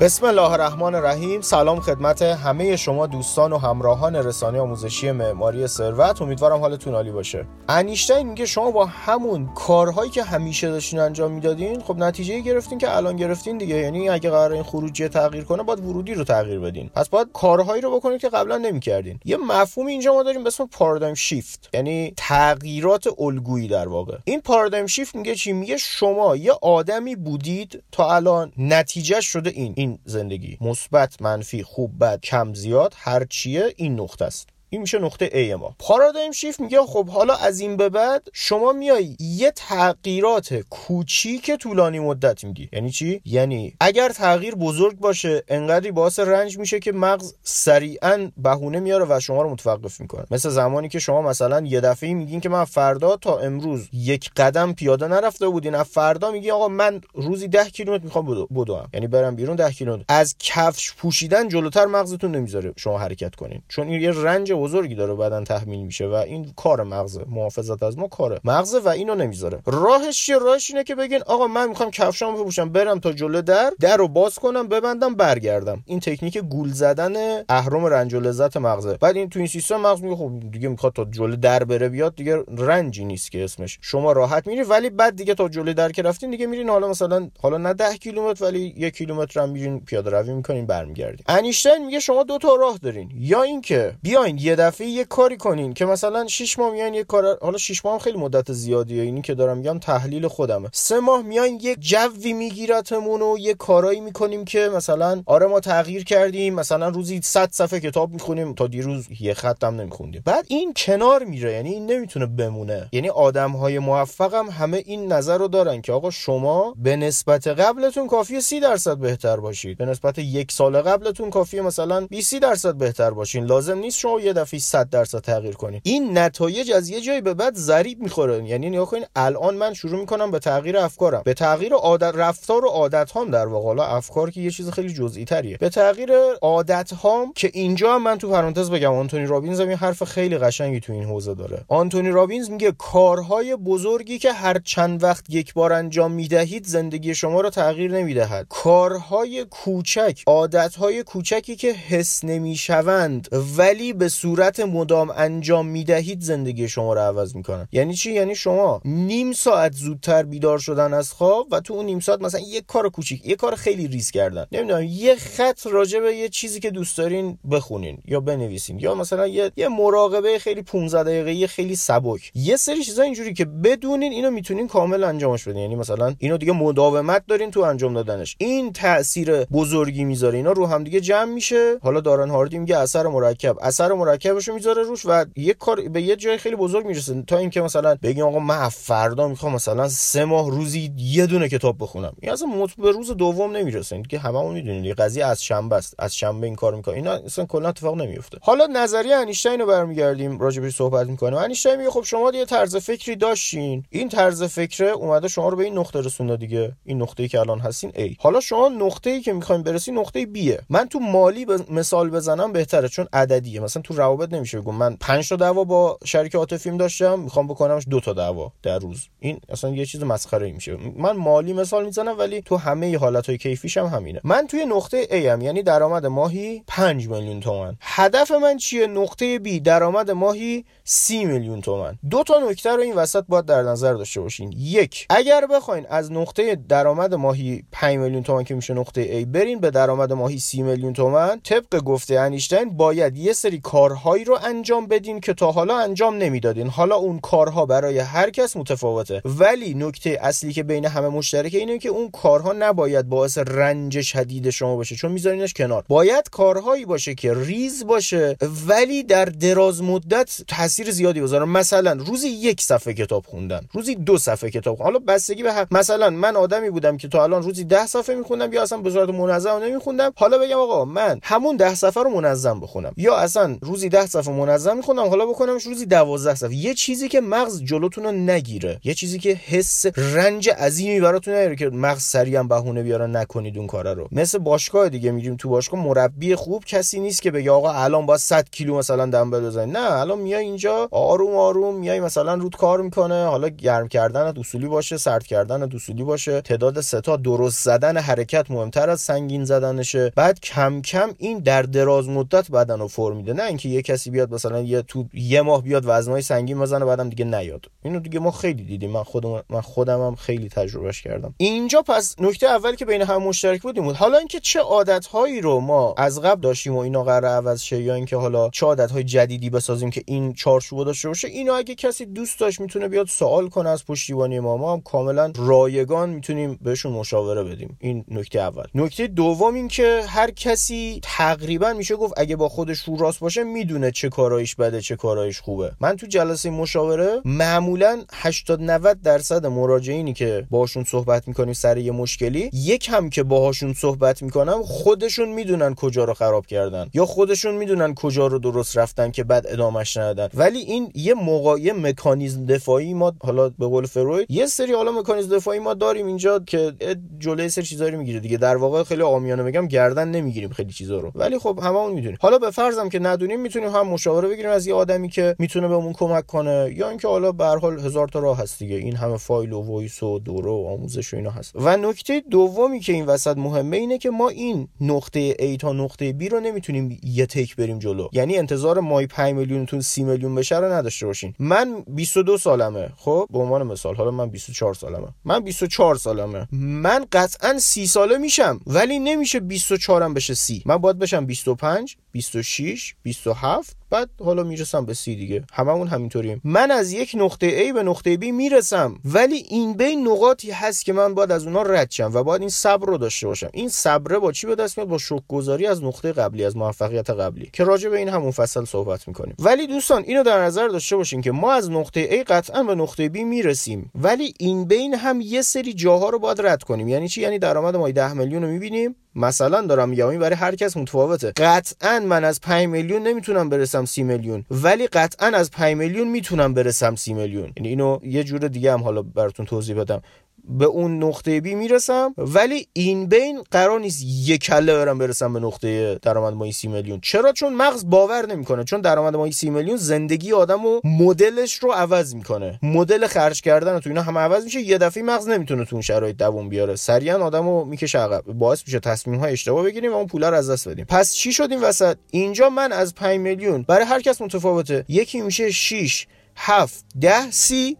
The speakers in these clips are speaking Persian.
بسم الله الرحمن الرحیم. سلام خدمت همه شما دوستان و همراهان رسانه آموزشی معماری ثروت. امیدوارم حالتون عالی باشه. انیشتین میگه شما با همون کارهایی که همیشه داشتین انجام می‌دادین خب نتیجه گرفتین که الان گرفتین دیگه. یعنی اگه قرار این خروجی تغییر کنه باید ورودی رو تغییر بدین. پس باید کارهایی رو بکنید که قبلا نمی‌کردین. یه مفهوم اینجا ما داریم به اسم پارادایم شیفت یعنی تغییرات الگویی در واقع. این پارادایم شیفت میگه چی؟ میگه شما یه آدمی بودید تا الان نتیجه شده این. این زندگی. مثبت منفی خوب بد کم زیاد هر چیه این نقطه است. این میشه نقطه A ما. پارادایم شیفت میگه خب حالا از این به بعد شما میای یه تغییرات کوچیک طولانی مدت میدی یعنی چی؟ یعنی اگر تغییر بزرگ باشه انقدری باعث رنج میشه که مغز سریعا بهونه میاره و شما رو متوقف می‌کنه. مثل زمانی که شما مثلا یه دفعه میگین که من فردا تا امروز یک قدم پیاده نرفته بودین از فردا میگی آقا من روزی 10 کیلومتر می‌خوام بدوم. یعنی برم بیرون 10 کیلومتر. از کفش پوشیدن جلوتر مغزتون نمی‌ذاره شما حرکت کنین. چون این یه رنج بزرگی داره بعدا تحمیل میشه و این کار مغز محافظت از ما کاره. مغز و اینو نمی‌ذاره. راهش چیه؟ راهش اینه که بگین آقا من می‌خوام کفشامو بپوشم برم تا جلو در در رو باز کنم ببندم برگردم. این تکنیک گول زدن اهرم رنج و لذت مغزه. بعد این تو این سیستم مغز میگه خب دیگه می‌خواد تا جلو در بره بیاد دیگه رنجی نیست که اسمش. شما راحت میری ولی بعد دیگه تا جلو در که رفتین دیگه میرین حالا مثلا حالا نه 10 کیلومتر ولی یک کیلومتر هم میرین پیاده روی می‌کنین برمیگردین. انیشتین میگه شما دو تا راه دارین. یا اینکه بیاین یه دفعه یه کاری کنین که مثلا 6 ماه میان یه کار حالا 6 ماه خیلی مدت زیادیه اینی که دارم میگم تحلیل خودمه. سه ماه میاین یک جوی میگیرتمون و یه کارایی می‌کنیم که مثلا آره ما تغییر کردیم مثلا روزی 100 صفحه کتاب می‌خونیم تا دیروز یه خط هم نمیخوندیم. بعد این کنار میره یعنی این نمی‌تونه بمونه. یعنی آدم های موفق هم همه این نظر رو دارن که آقا شما به نسبت قبلتون کافیه 30 درصد بهتر باشید. به نسبت یک سال قبلتون کافیه مثلا 20 درصد بهتر باشین. لازم نیست شما یه دفعه 100 درصد تغییر کنید این نتایج از یه جایی به بعد ضریب می‌خوره. یعنی نگاه کنین الان من شروع می‌کنم به تغییر افکارم. به تغییر عادت رفتار و عادت هام در واقع. حالا افکار که یه چیز خیلی جزئی تریه به تغییر عادت هام که اینجا من تو پرانتز بگم آنتونی رابینز هم حرف خیلی قشنگی تو این حوزه داره. آنتونی رابینز میگه کارهای بزرگی که هر چند وقت یک بار انجام می‌دهید زندگی شما رو تغییر نمی‌دهد. کارهای کوچک عادتهای کوچکی که حس نمی‌شوند ولی به صورت مدام انجام می‌دهید زندگی شما رو عوض می‌کنن یعنی چی؟ یعنی شما نیم ساعت زودتر بیدار شدن از خواب و تو اون نیم ساعت مثلا یه کار کوچیک یه کار خیلی ریس کردن. نمی‌دونم یه خط راجع به یه چیزی که دوست دارین بخونین یا بنویسین یا مثلا یه یه مراقبه خیلی 15 دقیقه خیلی سبک. یه سری چیزا اینجوری که بدونین اینو می‌تونین کامل انجامش بدین. یعنی مثلا اینو دیگه مداومت دارین تو انجام دادنش. این تاثیر بزرگی می‌ذاره. اینا رو هم دیگه جمع میشه. حالا دارن هاردی میگه اثر مرکب. اثر مرکبشو می‌ذاره روش و یه کار به یه جای خیلی بزرگ می‌رسه. تا اینکه مثلا بگین آقا من فردا می‌خوام مثلا سه ماه روزی یه دونه کتاب بخونم. این اصلا به روز دوم نمی‌رسه. که هممون می‌دونید یه قضیه از شنبه است. از شنبه این کار می‌کنه. اینا اصلا کلا اتفاق نمیفته حالا نظریه انیشتین رو برمیگردیم. راجع صحبت می‌کنیم. انیشتین میگه خب شما یه طرز فکری داشتین. این طرز فکر اومده شما رو به این نقطه رسونده دیگه. این نقطه‌ای که الان هستین A. حالا شما نقطه‌ای که می‌خواین برسین نقطه B من تو مالی مثال بزنم بهتره. چون عددیه. مثلا تو روابط نمیشه بگم من 5 تا دعوا با شریک عاطفیم داشتم می‌خوام بکنمش دو تا دعوا در روز. این اصلا یه چیز مسخره ای میشه. من مالی مثال می‌زنم ولی تو همه حالتهای کیفیش هم همینه. من توی نقطه A ام یعنی درآمد ماهی 5 میلیون تومن هدف من چیه؟ نقطه B درآمد ماهی 30 میلیون تومن دو تا نکته رو این وسط باید در نظر داشته باشین. یک اگر بخواین از نقطه درآمد ماهی 5 میلیون تومن که میشه نقطه A برین به درآمد ماهی 30 میلیون تومن طبق گفته انیشتین باید یه سری کارهایی رو انجام بدین که تا حالا انجام نمی‌دادین. حالا اون کارها برای هر کس متفاوته. ولی نکته اصلی که بین همه مشترکه اینه که اون کارها نباید باعث رنج شدید شما باشه. چون میذارینش کنار. باید کارهایی باشه که ریز باشه ولی در دراز مدت تاثیر زیادی بذاره. مثلا روزی یک صفحه کتاب خوندن. روزی دو صفحه کتاب خوندن. حالا بستگی به مثلا من آدمی بودم که تا الان روزی ده صفحه میخوندم یا اصلا به صورت منظم نمیخوندم. حالا بگم آقا من همون ده صفحه رو منظم بخونم. یا اصلا روزی ده صفحه منظم می‌خونم حالا بکنمش روزی دوازده صفحه. یه چیزی که مغز جلوتون رو نگیره یه چیزی که حس رنج عظیمی براتون نیاره که مغز سریع بهونه بیارن نکنید اون کارا رو. مثل باشگاه دیگه میگیم تو باشگاه مربی خوب کسی نیست که بگه آقا الان با 100 کیلو مثلا دنبل بزنی. نه الان میای اینجا آروم آروم میای مثلا رود کار می‌کنه حالا گرم کردن اصولی باشه سرد کردن اصولی باشه تعداد ستا درست زدن حرکت مهمتر از سنگین زدنشه. بعد کم کم این در دراز مدت بدن رو فرم میده. نه یه کسی بیاد مثلا یه تو یه ماه بیاد وزنای سنگین بزنه بعدم دیگه نیاد. اینو دیگه ما خیلی دیدیم. من خودم من خودم هم خیلی تجربهش کردم. اینجا پس نکته اول که بین هم مشترک بودیم بود. حالا اینکه چه عادت هایی رو ما از قبل داشتیم و اینا قرار عوض شه یا اینکه حالا چه عادت های جدیدی بسازیم که این چارچوب داشته باشه اینو اگه کسی دوست داشت می‌تونه بیاد سوال کنه از پشتیبانی ما. ما هم کاملا رایگان می‌تونیم بهشون مشاوره بدیم. این نکته اول. نکته دوم این که هر کسی تقریبا میشه گفت اگه با خودش رو راست باشه می‌دونه چه کارایش بده چه کارایش خوبه. من تو جلسه مشاوره معمولا 80 90 درصد مراجعینی که باشون صحبت می‌کنیم سر یه مشکلی یک هم که باهاشون صحبت می‌کنم خودشون می‌دونن کجا رو خراب کردن یا خودشون می‌دونن کجا رو درست رفتن که بعد ادامش ندادن. ولی این یه موقع مکانیزم دفاعی ما حالا به قول فروید یه سری حالا مکانیزم دفاعی ما داریم اینجا که جلوی سر چیزا رو می‌گیره دیگه. در واقع خیلی عامیانه بگم گردن نمی‌گیریم خیلی چیزا رو. ولی خب هممون می‌دونیم. حالا به فرضم که ندونیم می‌تونیم هم مشاوره بگیریم از یه آدمی که می‌تونه بهمون کمک کنه یا اینکه حالا به هر حال هزار تا راه هست دیگه. این همه فایل و voice و دوره و آموزش و اینا هست. و نکته دومی که این وسط مهمه اینه که ما این نقطه A تا نقطه B رو نمی‌تونیم یه تک بریم جلو. یعنی انتظار مای 5 میلیونتون 30 میلیون بشه رو نداشته باشین. من 22 سالمه. خب به عنوان مثال حالا من 24 سالمه. من 24 سالمه. من قطعا 30 ساله میشم ولی نمیشه 24 هم بشه 30 من باید بشم 25 26 27 have? بعد حالا می‌رسم به سی دیگه. هممون همینطوریم. من از یک نقطه A به نقطه B می‌رسم. ولی این بین نقاطی هست که من باید از اونها رد شم و باید این صبر رو داشته باشم. این صبره با چی به دست میاد؟ با گذاری از نقطه قبلی از موفقیت قبلی. که راجع به این همون فصل صحبت می‌کنیم. ولی دوستان اینو در نظر داشته باشین که ما از نقطه A قطعا به نقطه B می‌رسیم. ولی این بین هم یه سری جاها رو باید رد کنیم. یعنی چی؟ یعنی درآمد ما 10 میلیون رو می‌بینیم. مثلا دارم میگم این برای هر کس متفاوته. قطعا من از 5 میلیون نمی‌تونم برسم 30 میلیون. ولی قطعا از 5 میلیون می‌تونم برسم 30 میلیون. یعنی اینو یه جور دیگه هم حالا براتون توضیح بدم. به اون نقطه بی می‌رسم. ولی این بین قرار نیست یک کله برم برسم به نقطه درآمد ماهی سی میلیون. چرا؟ چون مغز باور نمی‌کنه. چون درآمد ماهی سی میلیون زندگی آدم و مدلش رو عوض می‌کنه. مدل خرج کردن تو اینا هم عوض میشه. یه دفعه مغز نمی‌تونه تو اون شرایط دووم بیاره. سریعا آدمو می‌کشه عقب. باعث میشه تصمیم های اشتباه بگیریم و اون پولا رو از دست بدیم. پس چی شد این وسط؟ اینجا من از 5 میلیون برای هر کس متفاوته. یکی میشه 6 7 10 سی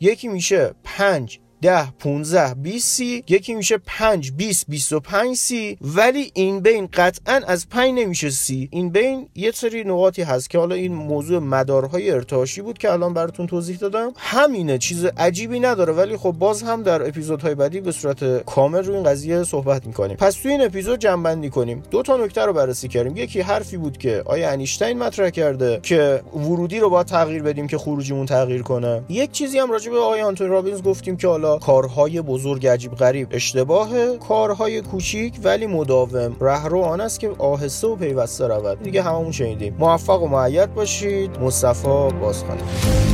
یکی میشه 5 10 15 20 سی یکی میشه 5 20 25 سی. ولی این بین قطعا از 5 نمیشه سی. این بین یه سری نقاطی هست که حالا این موضوع مدارهای ارتعاشی بود که الان براتون توضیح دادم. همینه چیز عجیبی نداره. ولی خب باز هم در اپیزودهای بعدی به صورت کامل روی این قضیه صحبت می‌کنیم. پس توی این اپیزود جنبندی کنیم. دو تا نکته رو بررسی کردیم. یکی حرفی بود که آیا انیشتین مطرح کرده که ورودی رو باید تغییر بدیم که خروجیمون تغییر کنه. یک چیزی هم راجع به آیا آنتونی رابینز گفتیم که حالا کارهای بزرگ عجیب غریب. اشتباه کارهای کوچیک ولی مداوم. رهرو آن است که آهسته و پیوسته رود. دیگه هممون شنیدیم. موفق و معید باشید. مصطفی بازخانه